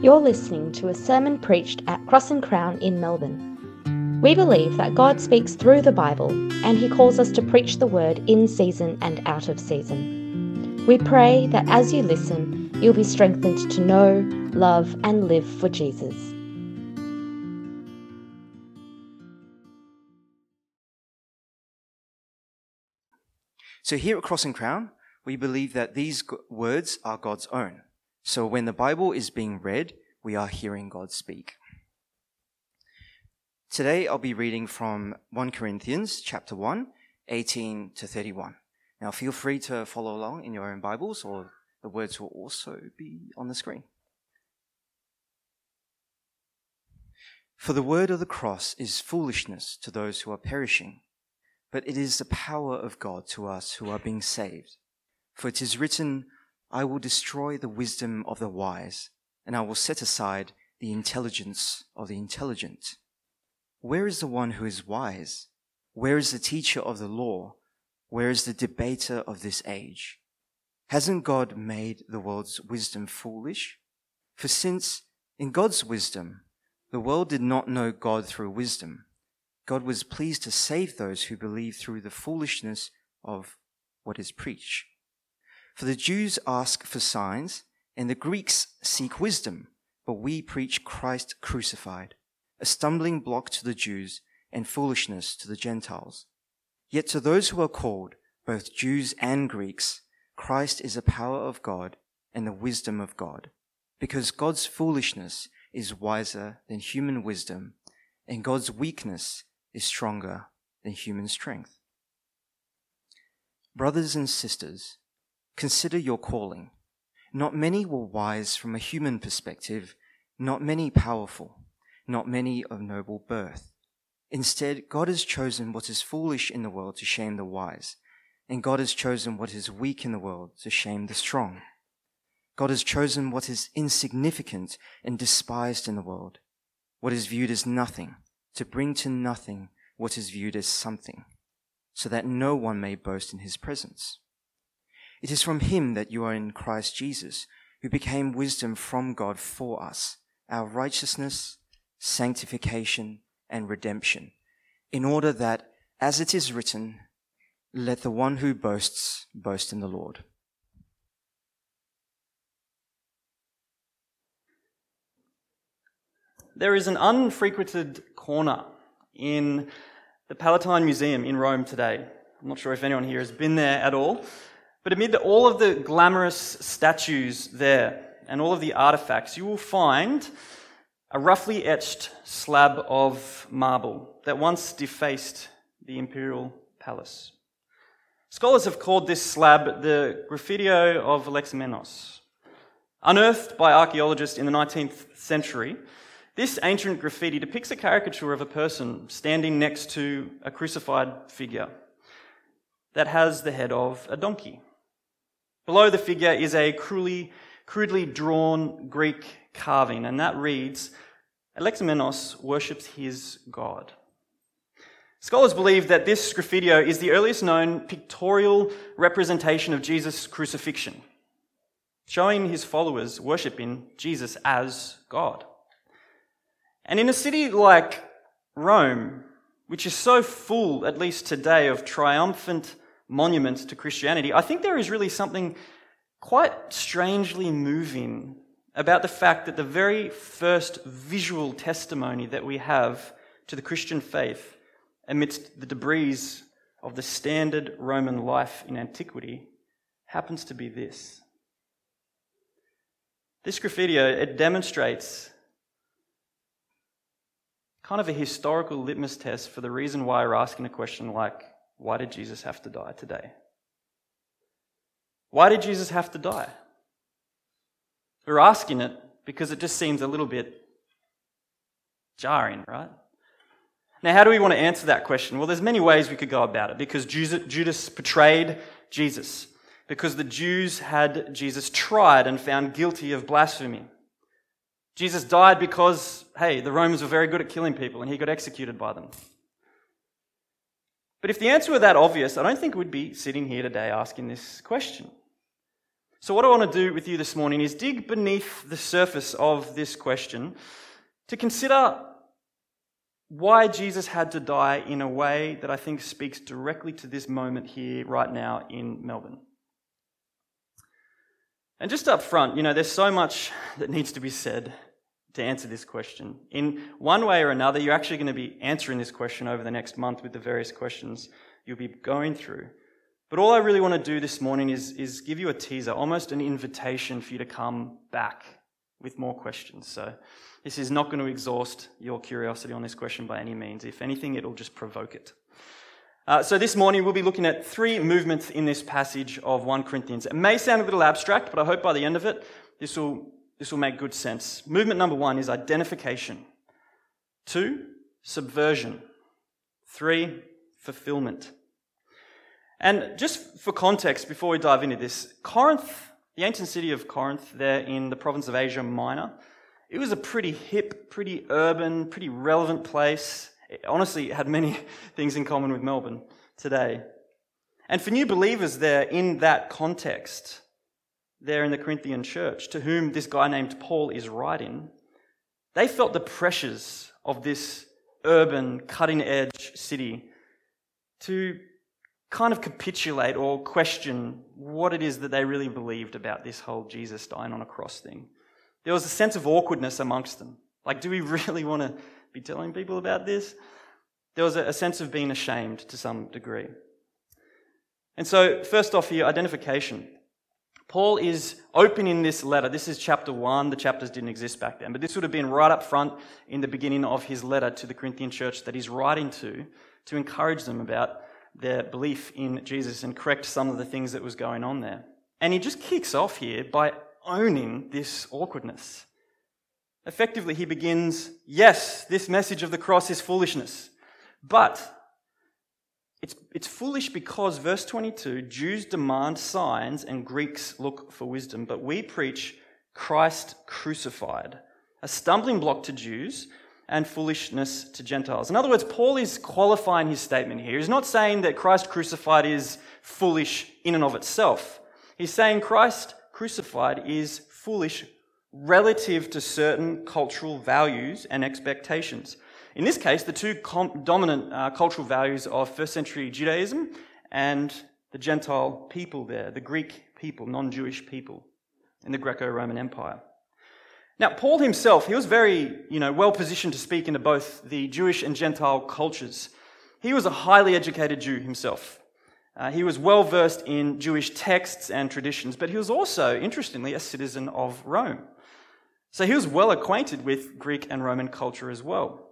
You're listening to a sermon preached at Cross and Crown in Melbourne. We believe that God speaks through the Bible and He calls us to preach the word in season and out of season. We pray that as you listen, you'll be strengthened to know, love, and live for Jesus. So, here at Cross and Crown, we believe that these words are God's own. So when the Bible is being read, we are hearing God speak. Today I'll be reading from 1 Corinthians chapter 1, 18 to 31. Now feel free to follow along in your own Bibles or the words will also be on the screen. For the word of the cross is foolishness to those who are perishing, but it is the power of God to us who are being saved. For it is written, I will destroy the wisdom of the wise, and I will set aside the intelligence of the intelligent. Where is the one who is wise? Where is the teacher of the law? Where is the debater of this age? Hasn't God made the world's wisdom foolish? For since in God's wisdom, the world did not know God through wisdom, God was pleased to save those who believe through the foolishness of what is preached. For the Jews ask for signs, and the Greeks seek wisdom, but we preach Christ crucified, a stumbling block to the Jews and foolishness to the Gentiles. Yet to those who are called, both Jews and Greeks, Christ is the power of God and the wisdom of God, because God's foolishness is wiser than human wisdom, and God's weakness is stronger than human strength. Brothers and sisters, Consider your calling. Not many were wise from a human perspective, not many powerful, not many of noble birth. Instead, God has chosen what is foolish in the world to shame the wise, and God has chosen what is weak in the world to shame the strong. God has chosen what is insignificant and despised in the world, what is viewed as nothing, to bring to nothing what is viewed as something, so that no one may boast in his presence. It is from him that you are in Christ Jesus, who became wisdom from God for us, our righteousness, sanctification, and redemption, in order that, as it is written, let the one who boasts boast in the Lord. There is an unfrequented corner in the Palatine Museum in Rome today. I'm not sure if anyone here has been there at all. But amid all of the glamorous statues there and all of the artifacts, you will find a roughly etched slab of marble that once defaced the imperial palace. Scholars have called this slab the Graffitio of Alexamenos. Unearthed by archaeologists in the 19th century, this ancient graffiti depicts a caricature of a person standing next to a crucified figure that has the head of a donkey. Below the figure is a crudely, crudely drawn Greek carving, and that reads Alexamenos worships his God. Scholars believe that this graffitio is the earliest known pictorial representation of Jesus' crucifixion, showing his followers worshipping Jesus as God. And in a city like Rome, which is so full, at least today, of triumphant monuments to Christianity, I think there is really something quite strangely moving about the fact that the very first visual testimony that we have to the Christian faith amidst the debris of the standard Roman life in antiquity happens to be this. This graffitio, uh, it demonstrates kind of a historical litmus test for the reason why we're asking a question like, why did Jesus have to die today? Why did Jesus have to die? We're asking it because it just seems a little bit jarring, right? Now, how do we want to answer that question? Well, there's many ways we could go about it because Judas betrayed Jesus, because the Jews had Jesus tried and found guilty of blasphemy. Jesus died because, hey, the Romans were very good at killing people and he got executed by them. But if the answer were that obvious, I don't think we'd be sitting here today asking this question. So, what I want to do with you this morning is dig beneath the surface of this question to consider why Jesus had to die in a way that I think speaks directly to this moment here, right now, in Melbourne. And just up front, you know, there's so much that needs to be said to answer this question. In one way or another, you're actually going to be answering this question over the next month with the various questions you'll be going through. But all I really want to do this morning is, is give you a teaser, almost an invitation for you to come back with more questions. So this is not going to exhaust your curiosity on this question by any means. If anything, it'll just provoke it. Uh, so this morning we'll be looking at three movements in this passage of 1 Corinthians. It may sound a little abstract, but I hope by the end of it, this will, this will make good sense. Movement number one is identification. Two, subversion. Three, fulfillment. And just for context, before we dive into this, Corinth, the ancient city of Corinth, there in the province of Asia Minor, it was a pretty hip, pretty urban, pretty relevant place. It honestly, it had many things in common with Melbourne today. And for new believers there in that context, there in the Corinthian church, to whom this guy named Paul is writing, they felt the pressures of this urban, cutting edge city to kind of capitulate or question what it is that they really believed about this whole Jesus dying on a cross thing. There was a sense of awkwardness amongst them. Like, do we really want to be telling people about this? There was a, sense of being ashamed to some degree. And so, first off, here, identification. Paul is opening this letter. This is chapter one. The chapters didn't exist back then, but this would have been right up front in the beginning of his letter to the Corinthian church that he's writing to, to encourage them about their belief in Jesus and correct some of the things that was going on there. And he just kicks off here by owning this awkwardness. Effectively, he begins, yes, this message of the cross is foolishness, but it's, it's foolish because, verse 22, Jews demand signs and Greeks look for wisdom, but we preach Christ crucified, a stumbling block to Jews and foolishness to Gentiles. In other words, Paul is qualifying his statement here. He's not saying that Christ crucified is foolish in and of itself. He's saying Christ crucified is foolish relative to certain cultural values and expectations. In this case, the two com- dominant uh, cultural values of first century Judaism and the Gentile people there, the Greek people, non Jewish people in the Greco Roman Empire. Now, Paul himself, he was very, you know, well positioned to speak into both the Jewish and Gentile cultures. He was a highly educated Jew himself. Uh, he was well versed in Jewish texts and traditions, but he was also, interestingly, a citizen of Rome. So he was well acquainted with Greek and Roman culture as well.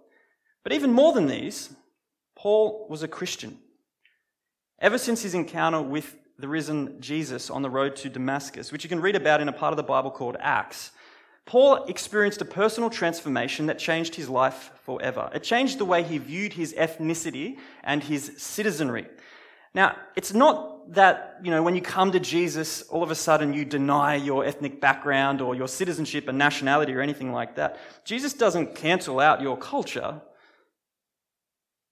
But even more than these, Paul was a Christian. Ever since his encounter with the risen Jesus on the road to Damascus, which you can read about in a part of the Bible called Acts, Paul experienced a personal transformation that changed his life forever. It changed the way he viewed his ethnicity and his citizenry. Now, it's not that, you know, when you come to Jesus, all of a sudden you deny your ethnic background or your citizenship and nationality or anything like that. Jesus doesn't cancel out your culture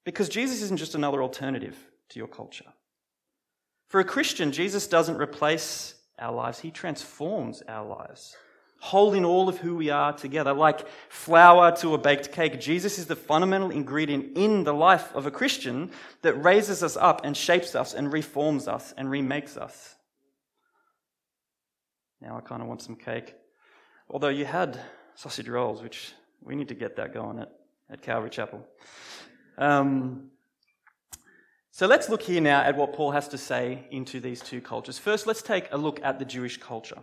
because Jesus isn't just another alternative to your culture. For a Christian, Jesus doesn't replace our lives, he transforms our lives holding all of who we are together. Like flour to a baked cake, Jesus is the fundamental ingredient in the life of a Christian that raises us up and shapes us and reforms us and remakes us. Now I kind of want some cake. Although you had sausage rolls, which we need to get that going at, at Calvary Chapel. Um, so let's look here now at what Paul has to say into these two cultures. First, let's take a look at the Jewish culture.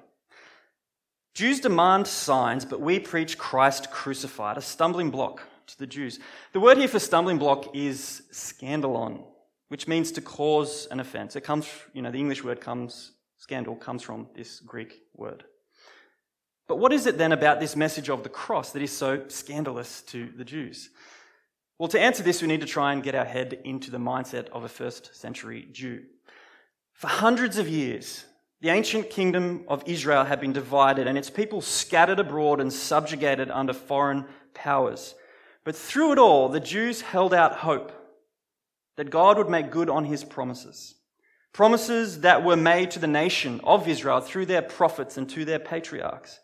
Jews demand signs, but we preach Christ crucified, a stumbling block to the Jews. The word here for stumbling block is scandalon, which means to cause an offense. It comes, you know, the English word comes, scandal comes from this Greek word. But what is it then about this message of the cross that is so scandalous to the Jews? Well, to answer this, we need to try and get our head into the mindset of a first century Jew. For hundreds of years, the ancient kingdom of Israel had been divided and its people scattered abroad and subjugated under foreign powers. But through it all, the Jews held out hope that God would make good on his promises. promises that were made to the nation of Israel through their prophets and to their patriarchs.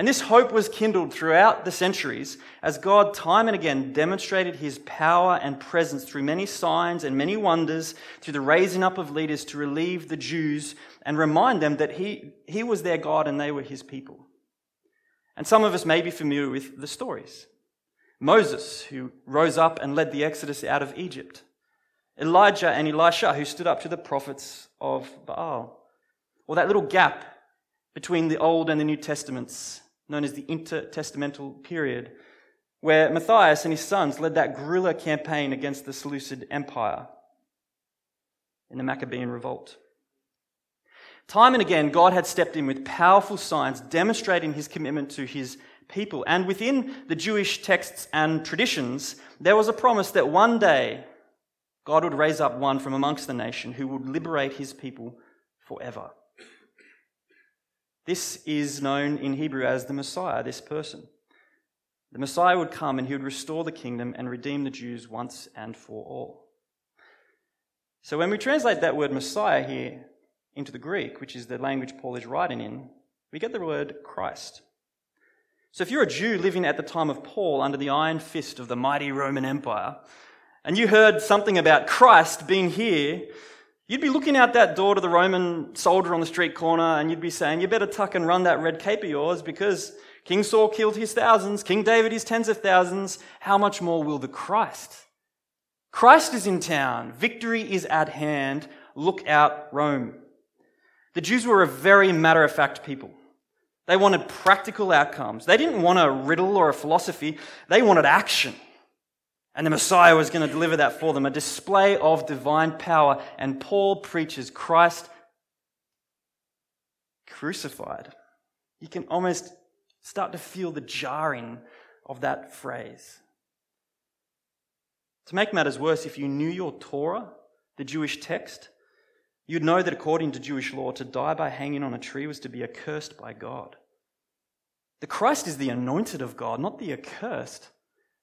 And this hope was kindled throughout the centuries as God time and again demonstrated his power and presence through many signs and many wonders, through the raising up of leaders to relieve the Jews and remind them that he, he was their God and they were his people. And some of us may be familiar with the stories. Moses, who rose up and led the Exodus out of Egypt. Elijah and Elisha, who stood up to the prophets of Baal. Or that little gap between the Old and the New Testaments known as the intertestamental period, where Matthias and his sons led that guerrilla campaign against the Seleucid Empire in the Maccabean revolt. Time and again, God had stepped in with powerful signs demonstrating his commitment to his people. And within the Jewish texts and traditions, there was a promise that one day God would raise up one from amongst the nation who would liberate his people forever. This is known in Hebrew as the Messiah, this person. The Messiah would come and he would restore the kingdom and redeem the Jews once and for all. So when we translate that word Messiah here into the Greek, which is the language Paul is writing in, we get the word Christ. So if you're a Jew living at the time of Paul under the iron fist of the mighty Roman Empire, and you heard something about Christ being here, You'd be looking out that door to the Roman soldier on the street corner and you'd be saying, You better tuck and run that red cape of yours because King Saul killed his thousands, King David his tens of thousands. How much more will the Christ? Christ is in town. Victory is at hand. Look out, Rome. The Jews were a very matter of fact people. They wanted practical outcomes. They didn't want a riddle or a philosophy, they wanted action. And the Messiah was going to deliver that for them, a display of divine power. And Paul preaches Christ crucified. You can almost start to feel the jarring of that phrase. To make matters worse, if you knew your Torah, the Jewish text, you'd know that according to Jewish law, to die by hanging on a tree was to be accursed by God. The Christ is the anointed of God, not the accursed.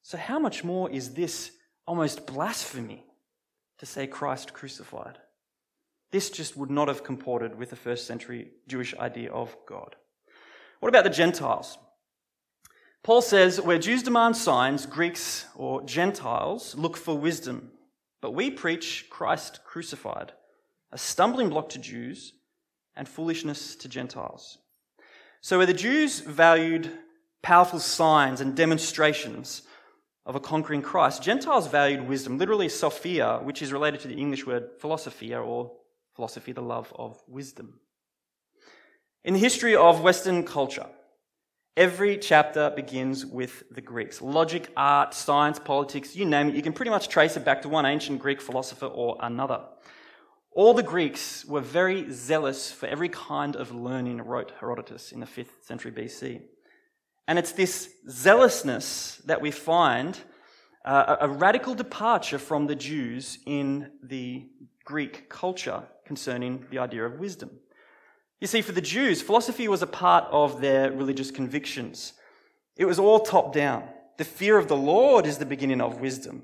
So, how much more is this almost blasphemy to say Christ crucified? This just would not have comported with the first century Jewish idea of God. What about the Gentiles? Paul says where Jews demand signs, Greeks or Gentiles look for wisdom. But we preach Christ crucified, a stumbling block to Jews and foolishness to Gentiles. So, where the Jews valued powerful signs and demonstrations, of a conquering Christ, Gentiles valued wisdom, literally sophia, which is related to the English word philosophia or philosophy, the love of wisdom. In the history of Western culture, every chapter begins with the Greeks. Logic, art, science, politics, you name it, you can pretty much trace it back to one ancient Greek philosopher or another. All the Greeks were very zealous for every kind of learning, wrote Herodotus in the 5th century BC. And it's this zealousness that we find uh, a radical departure from the Jews in the Greek culture concerning the idea of wisdom. You see, for the Jews, philosophy was a part of their religious convictions. It was all top down. The fear of the Lord is the beginning of wisdom.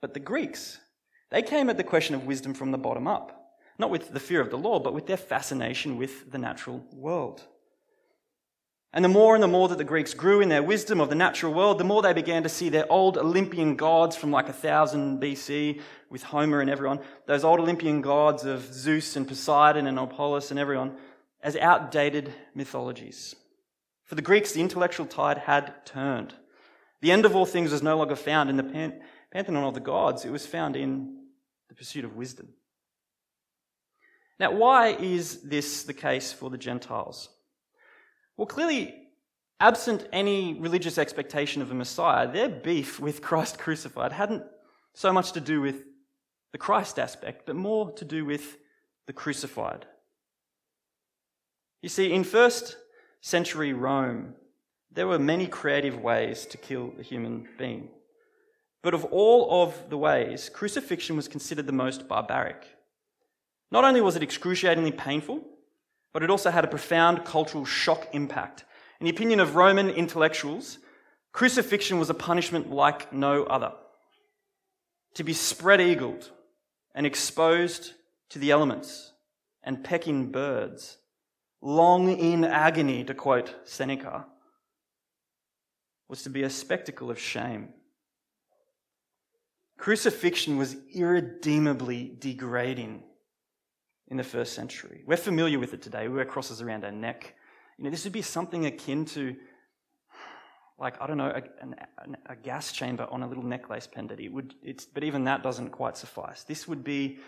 But the Greeks, they came at the question of wisdom from the bottom up. Not with the fear of the Lord, but with their fascination with the natural world. And the more and the more that the Greeks grew in their wisdom of the natural world, the more they began to see their old Olympian gods from like 1000 BC with Homer and everyone, those old Olympian gods of Zeus and Poseidon and Apollos and everyone, as outdated mythologies. For the Greeks, the intellectual tide had turned. The end of all things was no longer found in the pan- pantheon of the gods, it was found in the pursuit of wisdom. Now, why is this the case for the Gentiles? Well, clearly, absent any religious expectation of a Messiah, their beef with Christ crucified hadn't so much to do with the Christ aspect, but more to do with the crucified. You see, in first century Rome, there were many creative ways to kill a human being. But of all of the ways, crucifixion was considered the most barbaric. Not only was it excruciatingly painful, but it also had a profound cultural shock impact. In the opinion of Roman intellectuals, crucifixion was a punishment like no other. To be spread eagled and exposed to the elements, and pecking birds, long in agony, to quote Seneca, was to be a spectacle of shame. Crucifixion was irredeemably degrading in the first century. We're familiar with it today. We wear crosses around our neck. You know, this would be something akin to, like, I don't know, a, a, gas chamber on a little necklace pendant. It would, it's, but even that doesn't quite suffice. This would be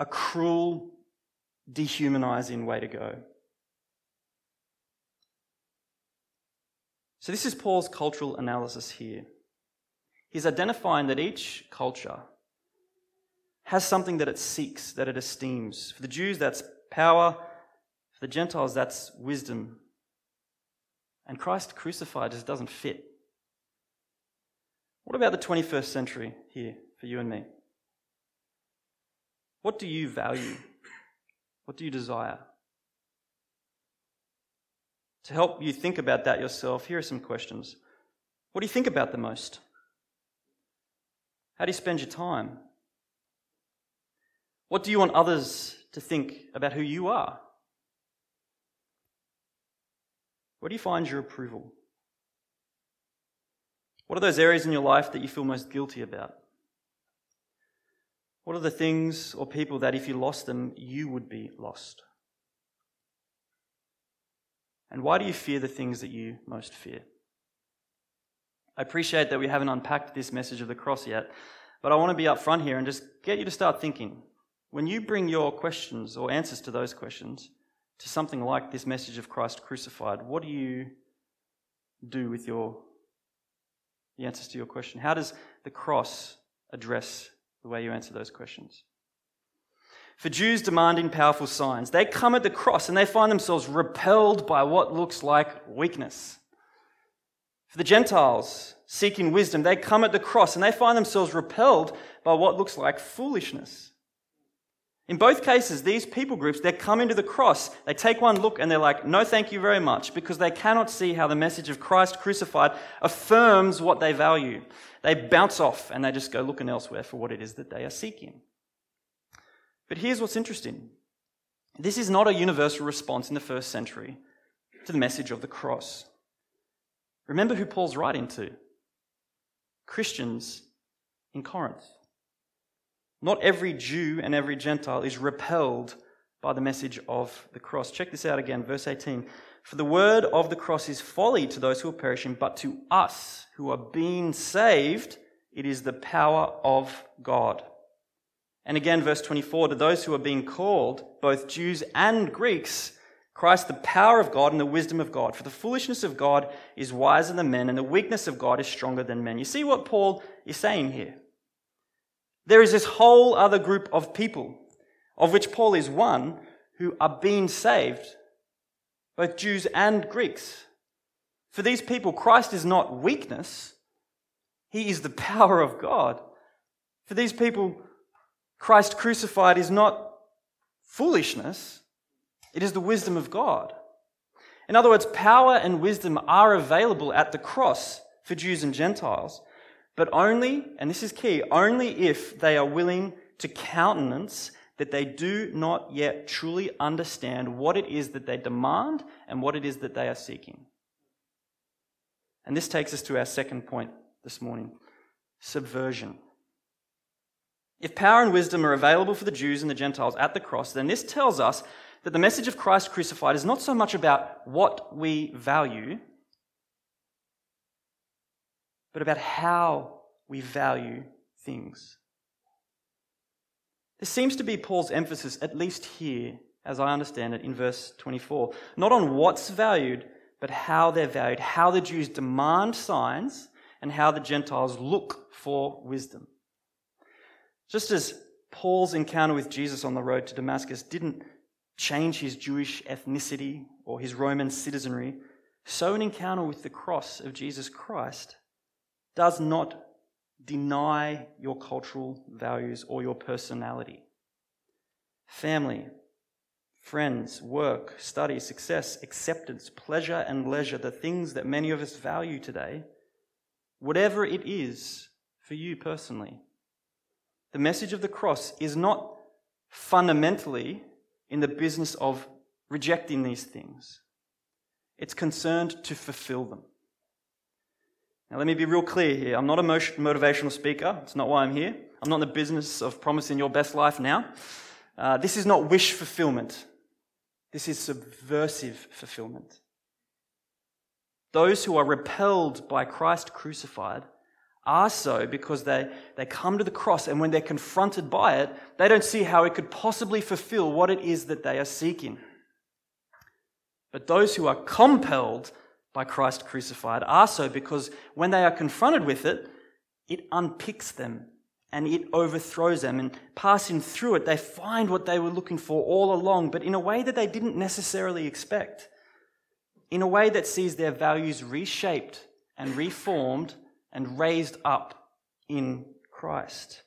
a cruel, dehumanizing way to go. So, this is Paul's cultural analysis here. He's identifying that each culture has something that it seeks, that it esteems. For the Jews, that's power. For the Gentiles, that's wisdom. And Christ crucified just doesn't fit. What about the 21st century here for you and me? What do you value? What do you desire? To help you think about that yourself, here are some questions. What do you think about the most? How do you spend your time? What do you want others to think about who you are? Where do you find your approval? What are those areas in your life that you feel most guilty about? What are the things or people that, if you lost them, you would be lost? And why do you fear the things that you most fear? I appreciate that we haven't unpacked this message of the cross yet, but I want to be upfront here and just get you to start thinking. When you bring your questions or answers to those questions to something like this message of Christ crucified, what do you do with your the answers to your question? How does the cross address the way you answer those questions. For Jews demanding powerful signs, they come at the cross and they find themselves repelled by what looks like weakness. For the Gentiles seeking wisdom, they come at the cross and they find themselves repelled by what looks like foolishness. In both cases, these people groups, they come into the cross, they take one look and they're like, no, thank you very much, because they cannot see how the message of Christ crucified affirms what they value. They bounce off and they just go looking elsewhere for what it is that they are seeking. But here's what's interesting this is not a universal response in the first century to the message of the cross. Remember who Paul's writing to Christians in Corinth. Not every Jew and every Gentile is repelled by the message of the cross. Check this out again, verse 18. For the word of the cross is folly to those who are perishing, but to us who are being saved, it is the power of God. And again, verse 24, to those who are being called, both Jews and Greeks, Christ, the power of God and the wisdom of God. For the foolishness of God is wiser than men, and the weakness of God is stronger than men. You see what Paul is saying here? There is this whole other group of people, of which Paul is one, who are being saved, both Jews and Greeks. For these people, Christ is not weakness, he is the power of God. For these people, Christ crucified is not foolishness, it is the wisdom of God. In other words, power and wisdom are available at the cross for Jews and Gentiles. But only, and this is key, only if they are willing to countenance that they do not yet truly understand what it is that they demand and what it is that they are seeking. And this takes us to our second point this morning subversion. If power and wisdom are available for the Jews and the Gentiles at the cross, then this tells us that the message of Christ crucified is not so much about what we value, but about how we value things. This seems to be Paul's emphasis, at least here, as I understand it, in verse 24. Not on what's valued, but how they're valued, how the Jews demand signs, and how the Gentiles look for wisdom. Just as Paul's encounter with Jesus on the road to Damascus didn't change his Jewish ethnicity or his Roman citizenry, so an encounter with the cross of Jesus Christ does not deny your cultural values or your personality. Family, friends, work, study, success, acceptance, pleasure, and leisure, the things that many of us value today, whatever it is for you personally, the message of the cross is not fundamentally in the business of rejecting these things. It's concerned to fulfill them. Now, let me be real clear here. I'm not a motivational speaker. It's not why I'm here. I'm not in the business of promising your best life now. Uh, this is not wish fulfillment. This is subversive fulfillment. Those who are repelled by Christ crucified are so because they, they come to the cross and when they're confronted by it, they don't see how it could possibly fulfill what it is that they are seeking. But those who are compelled by Christ crucified are so because when they are confronted with it, it unpicks them and it overthrows them. And passing through it, they find what they were looking for all along, but in a way that they didn't necessarily expect. In a way that sees their values reshaped and reformed and raised up in Christ.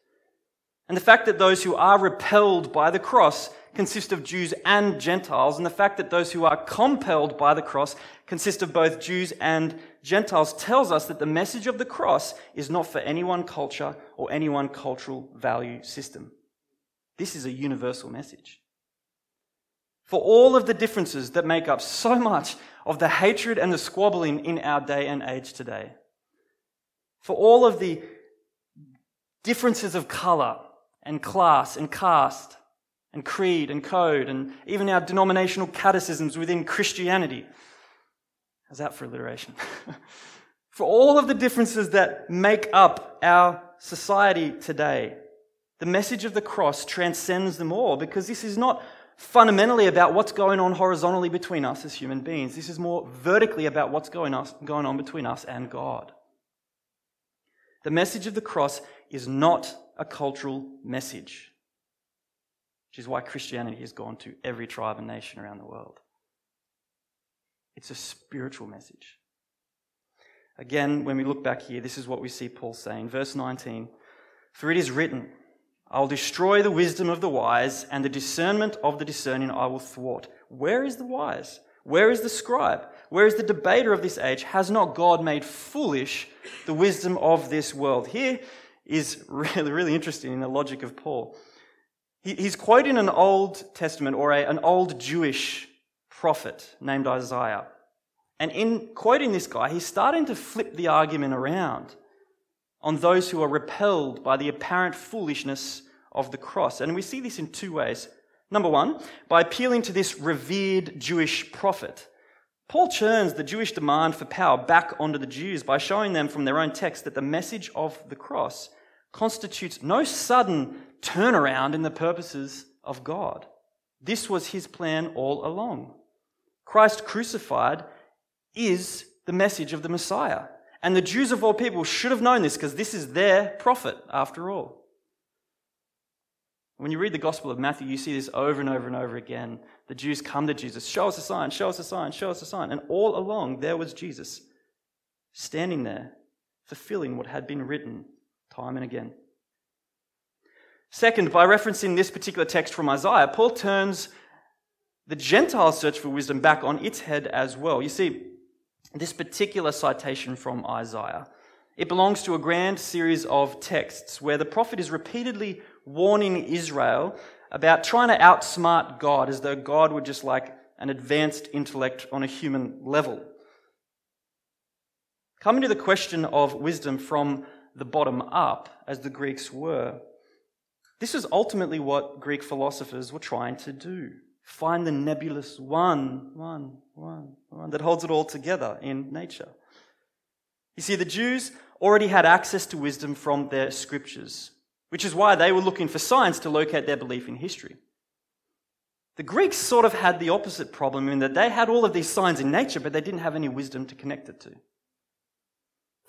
And the fact that those who are repelled by the cross consist of Jews and Gentiles, and the fact that those who are compelled by the cross consist of both Jews and Gentiles tells us that the message of the cross is not for any one culture or any one cultural value system. This is a universal message. For all of the differences that make up so much of the hatred and the squabbling in our day and age today, for all of the differences of color and class and caste, and creed and code and even our denominational catechisms within Christianity. How's that for alliteration? for all of the differences that make up our society today, the message of the cross transcends them all because this is not fundamentally about what's going on horizontally between us as human beings. This is more vertically about what's going, on between us and God. The message of the cross is not a cultural message which is why Christianity has gone to every tribe and nation around the world. It's a spiritual message. Again, when we look back here, this is what we see Paul saying. Verse 19 For it is written, I'll destroy the wisdom of the wise, and the discernment of the discerning I will thwart. Where is the wise? Where is the scribe? Where is the debater of this age? Has not God made foolish the wisdom of this world? Here is really, really interesting in the logic of Paul. He's quoting an Old Testament or a, an old Jewish prophet named Isaiah. And in quoting this guy, he's starting to flip the argument around on those who are repelled by the apparent foolishness of the cross. And we see this in two ways. Number one, by appealing to this revered Jewish prophet. Paul turns the Jewish demand for power back onto the Jews by showing them from their own text that the message of the cross constitutes no sudden turnaround in the purposes of God. This was his plan all along. Christ crucified is the message of the Messiah. And the Jews of all people should have known this because this is their prophet, after all. When you read the Gospel of Matthew, you see this over and over and over again. The Jews come to Jesus, show us a sign, show us a sign, show us a sign. And all along, there was Jesus standing there, fulfilling what had been written time and again. Second, by referencing this particular text from Isaiah, Paul turns the Gentile search for wisdom back on its head as well. You see, this particular citation from Isaiah, it belongs to a grand series of texts where the prophet is repeatedly warning Israel about trying to outsmart God as though God were just like an advanced intellect on a human level. Coming to the question of wisdom from the bottom up, as the Greeks were, this is ultimately what Greek philosophers were trying to do. Find the nebulous one, one, one, one that holds it all together in nature. You see, the Jews already had access to wisdom from their scriptures, which is why they were looking for signs to locate their belief in history. The Greeks sort of had the opposite problem in that they had all of these signs in nature, but they didn't have any wisdom to connect it to.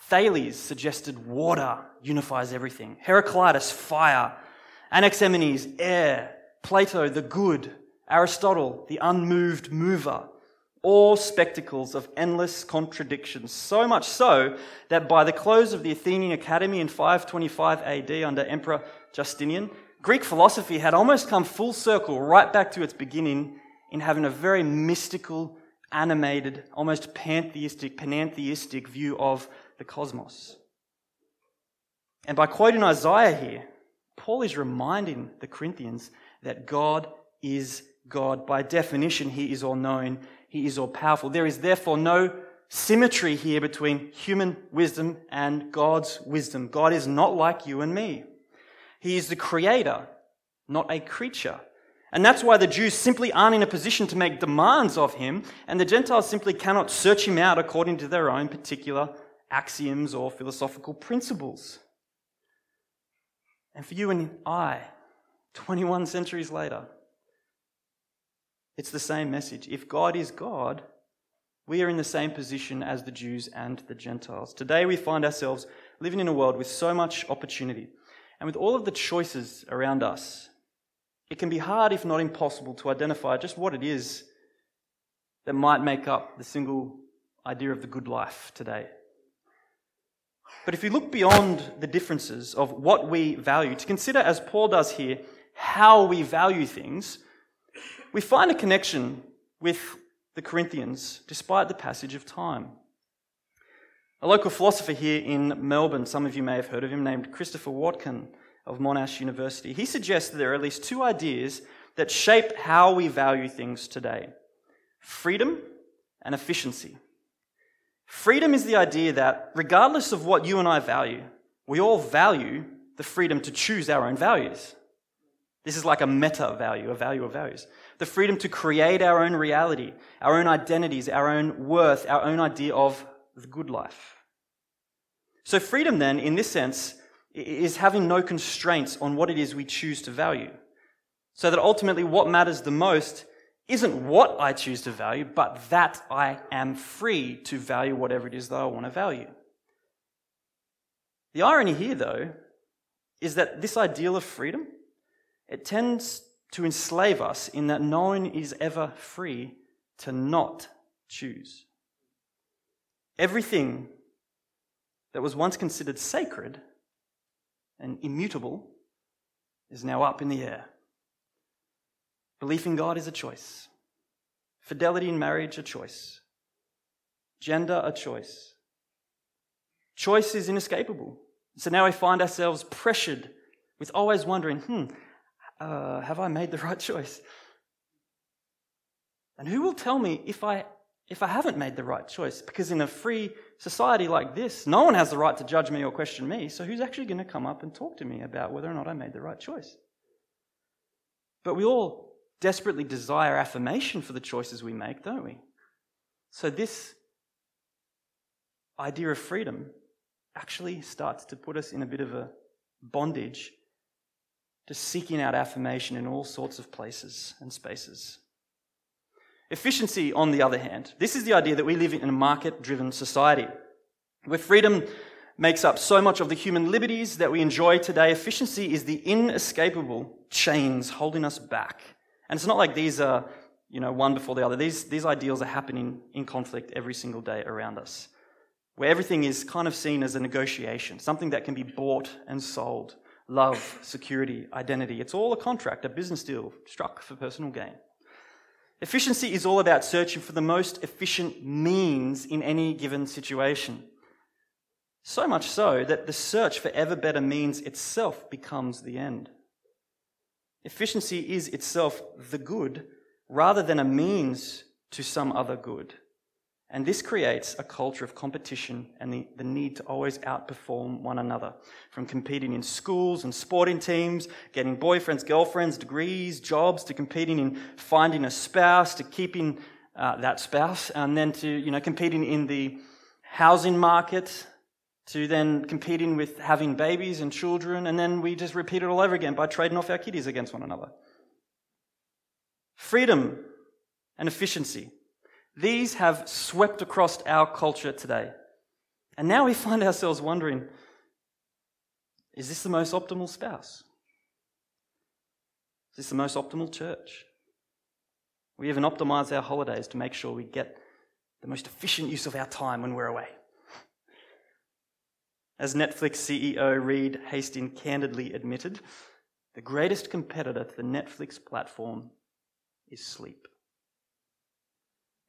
Thales suggested water unifies everything. Heraclitus, fire. Anaximenes, air, Plato, the good, Aristotle, the unmoved mover, all spectacles of endless contradictions. So much so that by the close of the Athenian Academy in 525 AD under Emperor Justinian, Greek philosophy had almost come full circle right back to its beginning in having a very mystical, animated, almost pantheistic, panentheistic view of the cosmos. And by quoting Isaiah here, Paul is reminding the Corinthians that God is God. By definition, He is all knowing, He is all powerful. There is therefore no symmetry here between human wisdom and God's wisdom. God is not like you and me. He is the creator, not a creature. And that's why the Jews simply aren't in a position to make demands of him, and the Gentiles simply cannot search him out according to their own particular axioms or philosophical principles. And for you and I, 21 centuries later, it's the same message. If God is God, we are in the same position as the Jews and the Gentiles. Today we find ourselves living in a world with so much opportunity and with all of the choices around us. It can be hard, if not impossible, to identify just what it is that might make up the single idea of the good life today. But if you look beyond the differences of what we value, to consider, as Paul does here, how we value things, we find a connection with the Corinthians despite the passage of time. A local philosopher here in Melbourne, some of you may have heard of him, named Christopher Watkin of Monash University, he suggests that there are at least two ideas that shape how we value things today freedom and efficiency. Freedom is the idea that, regardless of what you and I value, we all value the freedom to choose our own values. This is like a meta value, a value of values. The freedom to create our own reality, our own identities, our own worth, our own idea of the good life. So, freedom, then, in this sense, is having no constraints on what it is we choose to value. So that ultimately, what matters the most isn't what I choose to value, but that I am free to value whatever it is that I want to value. The irony here, though, is that this ideal of freedom, it tends to enslave us in that no one is ever free to not choose. Everything that was once considered sacred and immutable is now up in the air. Belief in God is a choice. Fidelity in marriage, a choice. Gender, a choice. Choice is inescapable. So now we find ourselves pressured with always wondering, hmm, uh, have I made the right choice? And who will tell me if I, if I haven't made the right choice? Because in a free society like this, no one has the right to judge me or question me, so who's actually going to come up and talk to me about whether or not I made the right choice? But we all desperately desire affirmation for the choices we make, don't we? So, this idea of freedom actually starts to put us in a bit of a bondage to seeking out affirmation in all sorts of places and spaces. Efficiency, on the other hand, this is the idea that we live in a market driven society where freedom makes up so much of the human liberties that we enjoy today. Efficiency is the inescapable chains holding us back and it's not like these are, you know, one before the other. These, these ideals are happening in conflict every single day around us, where everything is kind of seen as a negotiation, something that can be bought and sold. Love, security, identity. It's all a contract, a business deal struck for personal gain. Efficiency is all about searching for the most efficient means in any given situation. So much so that the search for ever better means itself becomes the end. Efficiency is itself the good rather than a means to some other good. And this creates a culture of competition and the, the need to always outperform one another. From competing in schools and sporting teams, getting boyfriends, girlfriends, degrees, jobs, to competing in finding a spouse, to keeping uh, that spouse, and then to, you know, competing in the housing market, to then competing with having babies and children, and then we just repeat it all over again by trading off our kiddies against one another. Freedom and efficiency. These have swept across our culture today. And now we find ourselves wondering is this the most optimal spouse? Is this the most optimal church? We even optimize our holidays to make sure we get the most efficient use of our time when we're away. As Netflix CEO Reed Hastings candidly admitted, the greatest competitor to the Netflix platform is sleep.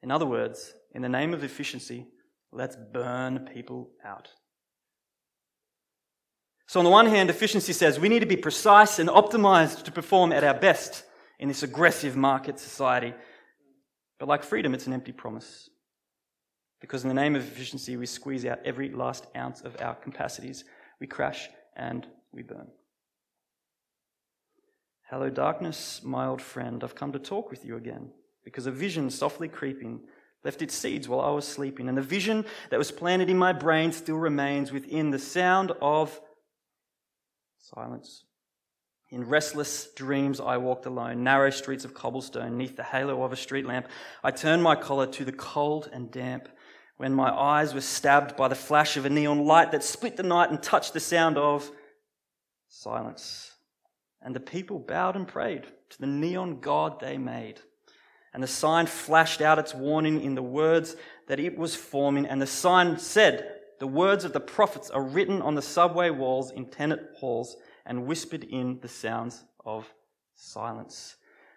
In other words, in the name of efficiency, let's burn people out. So, on the one hand, efficiency says we need to be precise and optimized to perform at our best in this aggressive market society. But like freedom, it's an empty promise. Because in the name of efficiency, we squeeze out every last ounce of our capacities. We crash and we burn. Hello, darkness, my old friend. I've come to talk with you again because a vision softly creeping left its seeds while I was sleeping. And the vision that was planted in my brain still remains within the sound of silence. In restless dreams, I walked alone, narrow streets of cobblestone, neath the halo of a street lamp. I turned my collar to the cold and damp when my eyes were stabbed by the flash of a neon light that split the night and touched the sound of silence. And the people bowed and prayed to the neon god they made. And the sign flashed out its warning in the words that it was forming. And the sign said, The words of the prophets are written on the subway walls in tenant halls and whispered in the sounds of silence.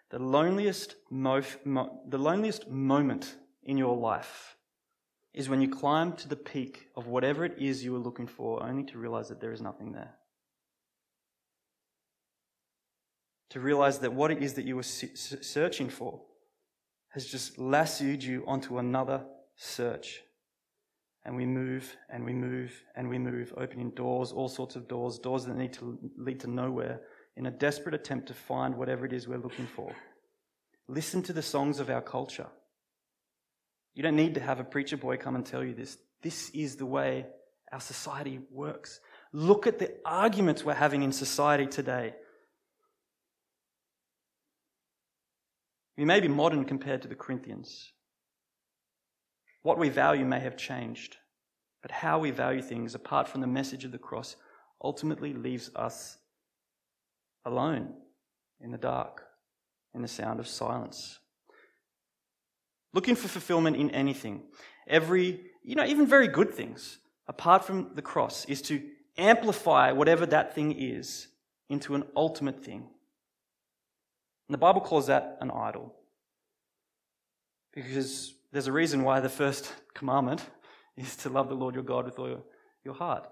The loneliest, mo- mo- the loneliest moment in your life is when you climb to the peak of whatever it is you were looking for, only to realize that there is nothing there. to realize that what it is that you were searching for has just lassoed you onto another search. And we move and we move and we move, opening doors, all sorts of doors, doors that need to lead to nowhere, in a desperate attempt to find whatever it is we're looking for. Listen to the songs of our culture. You don't need to have a preacher boy come and tell you this. This is the way our society works. Look at the arguments we're having in society today. We may be modern compared to the Corinthians. What we value may have changed, but how we value things apart from the message of the cross ultimately leaves us alone in the dark, in the sound of silence. Looking for fulfillment in anything, every, you know, even very good things, apart from the cross, is to amplify whatever that thing is into an ultimate thing and the Bible calls that an idol. Because there's a reason why the first commandment is to love the Lord your God with all your, your heart.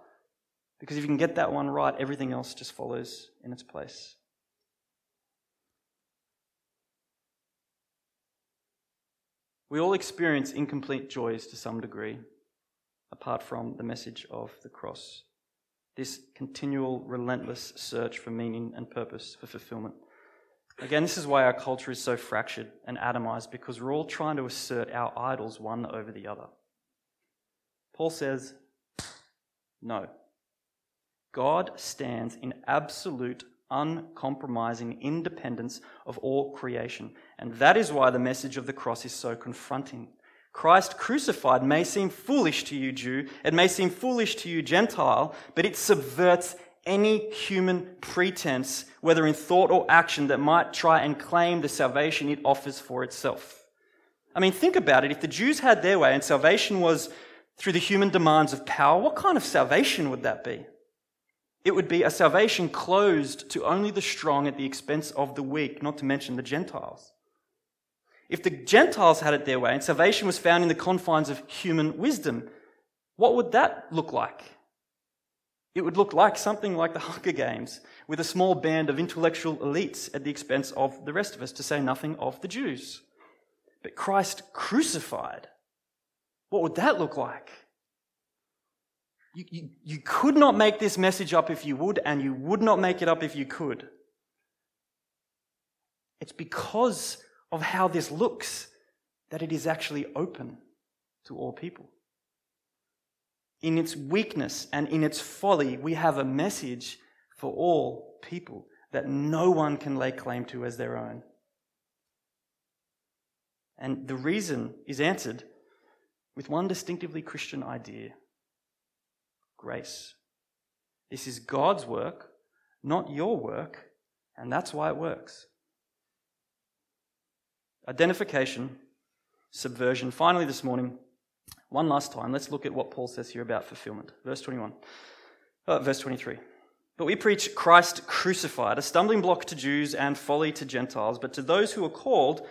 Because if you can get that one right, everything else just follows in its place. We all experience incomplete joys to some degree, apart from the message of the cross. This continual, relentless search for meaning and purpose, for fulfillment. Again, this is why our culture is so fractured and atomized because we're all trying to assert our idols one over the other. Paul says, no. God stands in absolute, uncompromising independence of all creation. And that is why the message of the cross is so confronting. Christ crucified may seem foolish to you, Jew. It may seem foolish to you, Gentile, but it subverts any human pretense, whether in thought or action, that might try and claim the salvation it offers for itself. I mean, think about it. If the Jews had their way and salvation was through the human demands of power, what kind of salvation would that be? It would be a salvation closed to only the strong at the expense of the weak, not to mention the Gentiles. If the Gentiles had it their way and salvation was found in the confines of human wisdom, what would that look like? It would look like something like the Hunger Games, with a small band of intellectual elites at the expense of the rest of us, to say nothing of the Jews. But Christ crucified, what would that look like? You, you, you could not make this message up if you would, and you would not make it up if you could. It's because of how this looks that it is actually open to all people in its weakness and in its folly, we have a message for all people that no one can lay claim to as their own. And the reason is answered with one distinctively Christian idea grace. This is God's work, not your work, and that's why it works. Identification, subversion. Finally, this morning, one last time, let's look at what Paul says here about fulfillment. Verse 21. Uh, verse 23. But we preach Christ crucified, a stumbling block to Jews and folly to Gentiles, but to those who are called,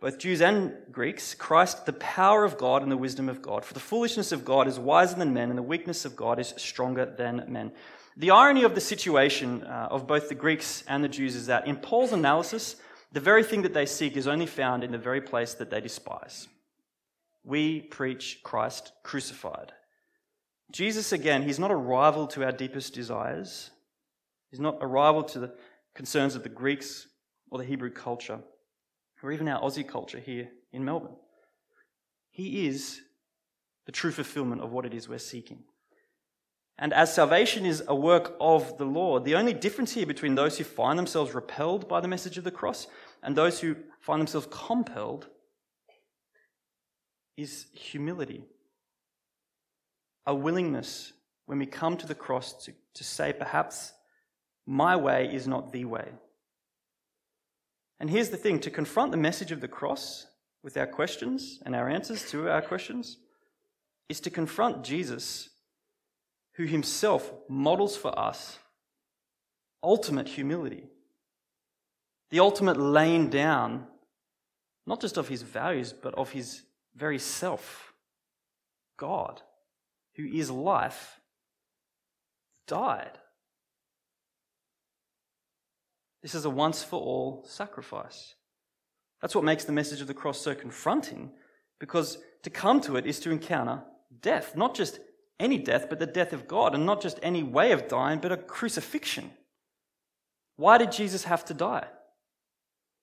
both Jews and Greeks, Christ, the power of God and the wisdom of God. For the foolishness of God is wiser than men, and the weakness of God is stronger than men. The irony of the situation uh, of both the Greeks and the Jews is that in Paul's analysis, the very thing that they seek is only found in the very place that they despise. We preach Christ crucified. Jesus, again, he's not a rival to our deepest desires. He's not a rival to the concerns of the Greeks or the Hebrew culture or even our Aussie culture here in Melbourne. He is the true fulfillment of what it is we're seeking. And as salvation is a work of the Lord, the only difference here between those who find themselves repelled by the message of the cross and those who find themselves compelled is humility. A willingness when we come to the cross to, to say, perhaps my way is not the way. And here's the thing to confront the message of the cross with our questions and our answers to our questions is to confront Jesus, who himself models for us ultimate humility, the ultimate laying down, not just of his values, but of his very self. God, who is life, died. This is a once for all sacrifice. That's what makes the message of the cross so confronting, because to come to it is to encounter death, not just any death, but the death of God, and not just any way of dying, but a crucifixion. Why did Jesus have to die?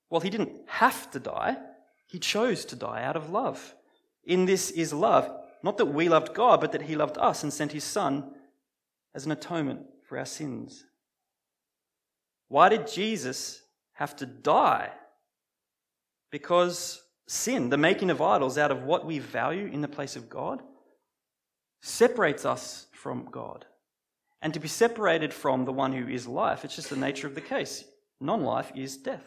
Well, he didn't have to die, he chose to die out of love. In this is love, not that we loved God, but that he loved us and sent his Son as an atonement for our sins. Why did Jesus have to die? Because sin, the making of idols out of what we value in the place of God, separates us from God. And to be separated from the one who is life, it's just the nature of the case. Non life is death.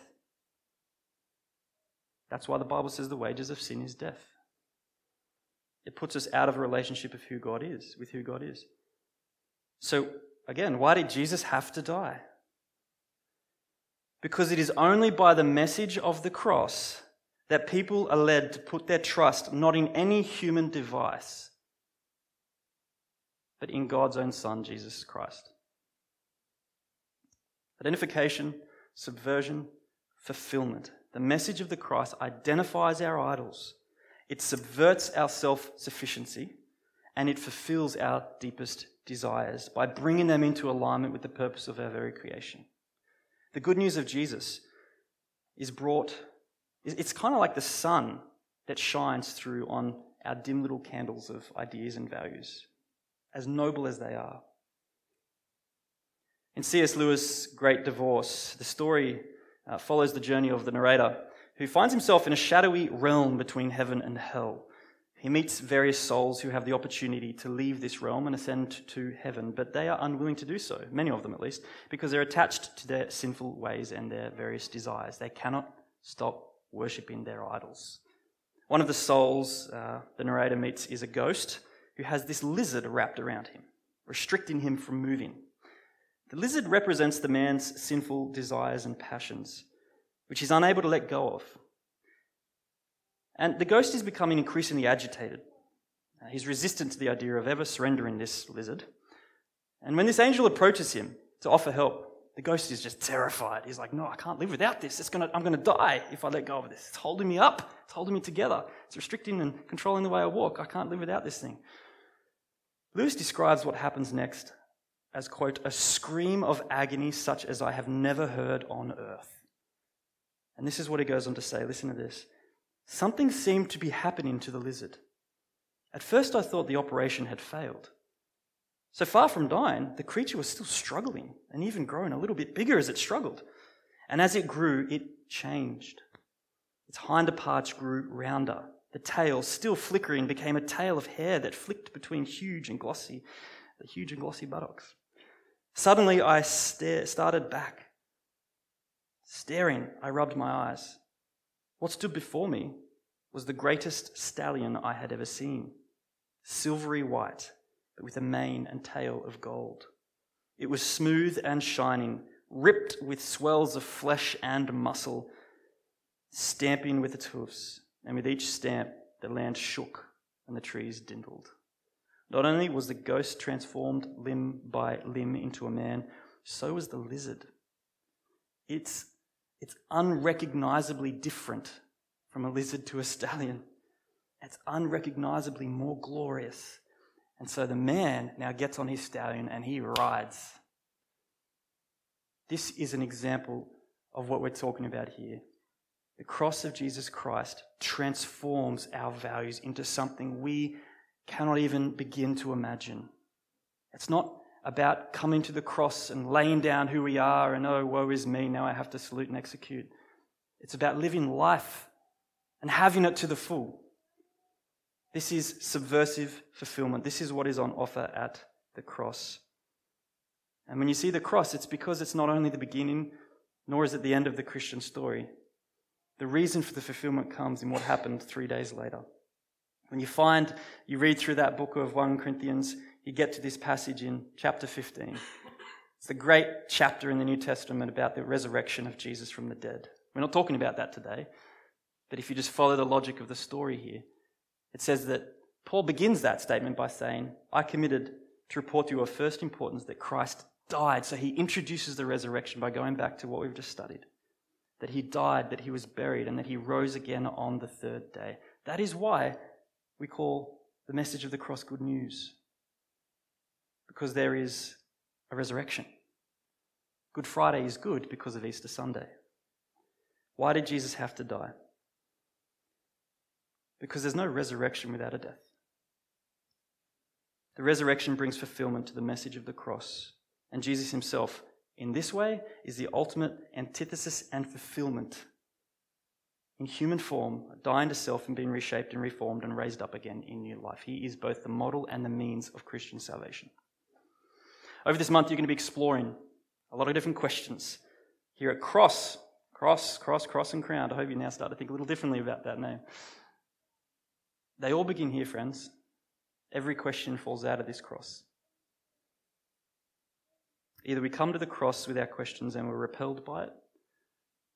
That's why the Bible says the wages of sin is death. It puts us out of a relationship of who God is, with who God is. So, again, why did Jesus have to die? Because it is only by the message of the cross that people are led to put their trust not in any human device, but in God's own Son, Jesus Christ. Identification, subversion, fulfillment. The message of the cross identifies our idols, it subverts our self sufficiency, and it fulfills our deepest desires by bringing them into alignment with the purpose of our very creation. The good news of Jesus is brought, it's kind of like the sun that shines through on our dim little candles of ideas and values, as noble as they are. In C.S. Lewis' Great Divorce, the story uh, follows the journey of the narrator, who finds himself in a shadowy realm between heaven and hell. He meets various souls who have the opportunity to leave this realm and ascend to heaven, but they are unwilling to do so, many of them at least, because they're attached to their sinful ways and their various desires. They cannot stop worshipping their idols. One of the souls uh, the narrator meets is a ghost who has this lizard wrapped around him, restricting him from moving. The lizard represents the man's sinful desires and passions, which he's unable to let go of. And the ghost is becoming increasingly agitated. He's resistant to the idea of ever surrendering this lizard. And when this angel approaches him to offer help, the ghost is just terrified. He's like, No, I can't live without this. It's gonna, I'm going to die if I let go of this. It's holding me up, it's holding me together. It's restricting and controlling the way I walk. I can't live without this thing. Lewis describes what happens next as, quote, a scream of agony such as I have never heard on earth. And this is what he goes on to say. Listen to this. Something seemed to be happening to the lizard. At first, I thought the operation had failed. So far from dying, the creature was still struggling and even growing a little bit bigger as it struggled. And as it grew, it changed. Its hinder parts grew rounder. The tail, still flickering, became a tail of hair that flicked between huge and glossy, the huge and glossy buttocks. Suddenly, I stare, started back. Staring, I rubbed my eyes. What stood before me was the greatest stallion I had ever seen, silvery white, but with a mane and tail of gold. It was smooth and shining, ripped with swells of flesh and muscle. stamping with its hoofs, and with each stamp the land shook and the trees dindled. Not only was the ghost transformed limb by limb into a man, so was the lizard. It's, it's unrecognizably different from a lizard to a stallion. It's unrecognizably more glorious. And so the man now gets on his stallion and he rides. This is an example of what we're talking about here. The cross of Jesus Christ transforms our values into something we cannot even begin to imagine. It's not about coming to the cross and laying down who we are and, oh, woe is me, now I have to salute and execute. It's about living life and having it to the full. This is subversive fulfillment. This is what is on offer at the cross. And when you see the cross, it's because it's not only the beginning, nor is it the end of the Christian story. The reason for the fulfillment comes in what happened three days later. When you find, you read through that book of 1 Corinthians, you get to this passage in chapter 15. It's the great chapter in the New Testament about the resurrection of Jesus from the dead. We're not talking about that today, but if you just follow the logic of the story here, it says that Paul begins that statement by saying, I committed to report to you of first importance that Christ died. So he introduces the resurrection by going back to what we've just studied that he died, that he was buried, and that he rose again on the third day. That is why we call the message of the cross good news. Because there is a resurrection. Good Friday is good because of Easter Sunday. Why did Jesus have to die? Because there's no resurrection without a death. The resurrection brings fulfillment to the message of the cross. And Jesus himself, in this way, is the ultimate antithesis and fulfillment in human form, dying to self and being reshaped and reformed and raised up again in new life. He is both the model and the means of Christian salvation. Over this month, you're going to be exploring a lot of different questions here at Cross. Cross, Cross, Cross, and Crown. I hope you now start to think a little differently about that name. They all begin here, friends. Every question falls out of this cross. Either we come to the cross with our questions and we're repelled by it,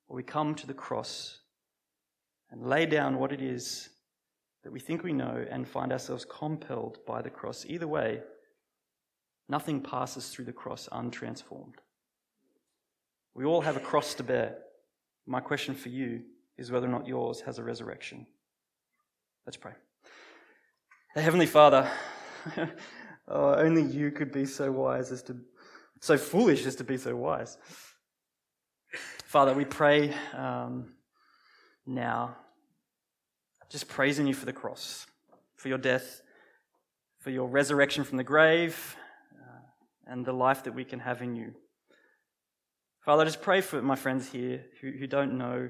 or we come to the cross and lay down what it is that we think we know and find ourselves compelled by the cross. Either way, nothing passes through the cross untransformed. We all have a cross to bear. My question for you is whether or not yours has a resurrection. Let's pray. Heavenly Father, oh, only you could be so wise as to, so foolish as to be so wise. Father, we pray um, now just praising you for the cross, for your death, for your resurrection from the grave, and the life that we can have in you. Father, I just pray for my friends here who, who don't know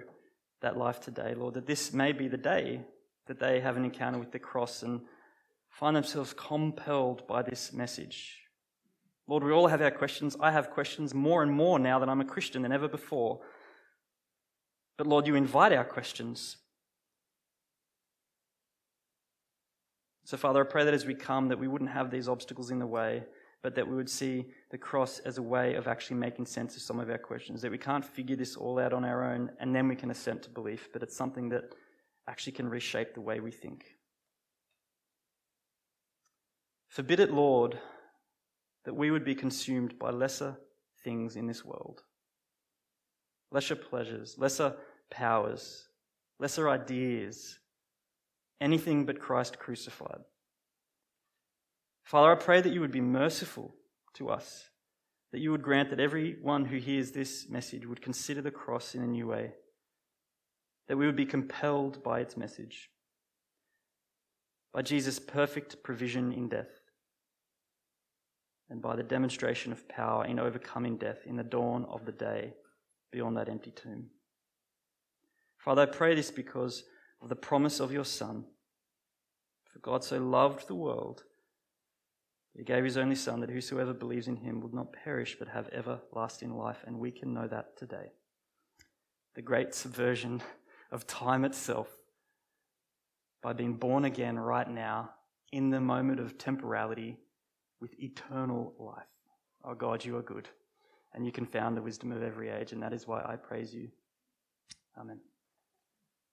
that life today, Lord, that this may be the day that they have an encounter with the cross and find themselves compelled by this message. Lord, we all have our questions. I have questions more and more now that I'm a Christian than ever before. But Lord, you invite our questions. So, Father, I pray that as we come, that we wouldn't have these obstacles in the way, but that we would see the cross as a way of actually making sense of some of our questions. That we can't figure this all out on our own and then we can assent to belief, but it's something that actually can reshape the way we think. Forbid it, Lord, that we would be consumed by lesser things in this world lesser pleasures, lesser powers, lesser ideas, anything but Christ crucified. Father, I pray that you would be merciful to us, that you would grant that everyone who hears this message would consider the cross in a new way, that we would be compelled by its message, by Jesus' perfect provision in death, and by the demonstration of power in overcoming death in the dawn of the day beyond that empty tomb. Father, I pray this because of the promise of your Son. For God so loved the world he gave his only Son that whosoever believes in him would not perish but have everlasting life, and we can know that today. The great subversion of time itself by being born again right now in the moment of temporality with eternal life. Oh God, you are good, and you confound the wisdom of every age, and that is why I praise you. Amen.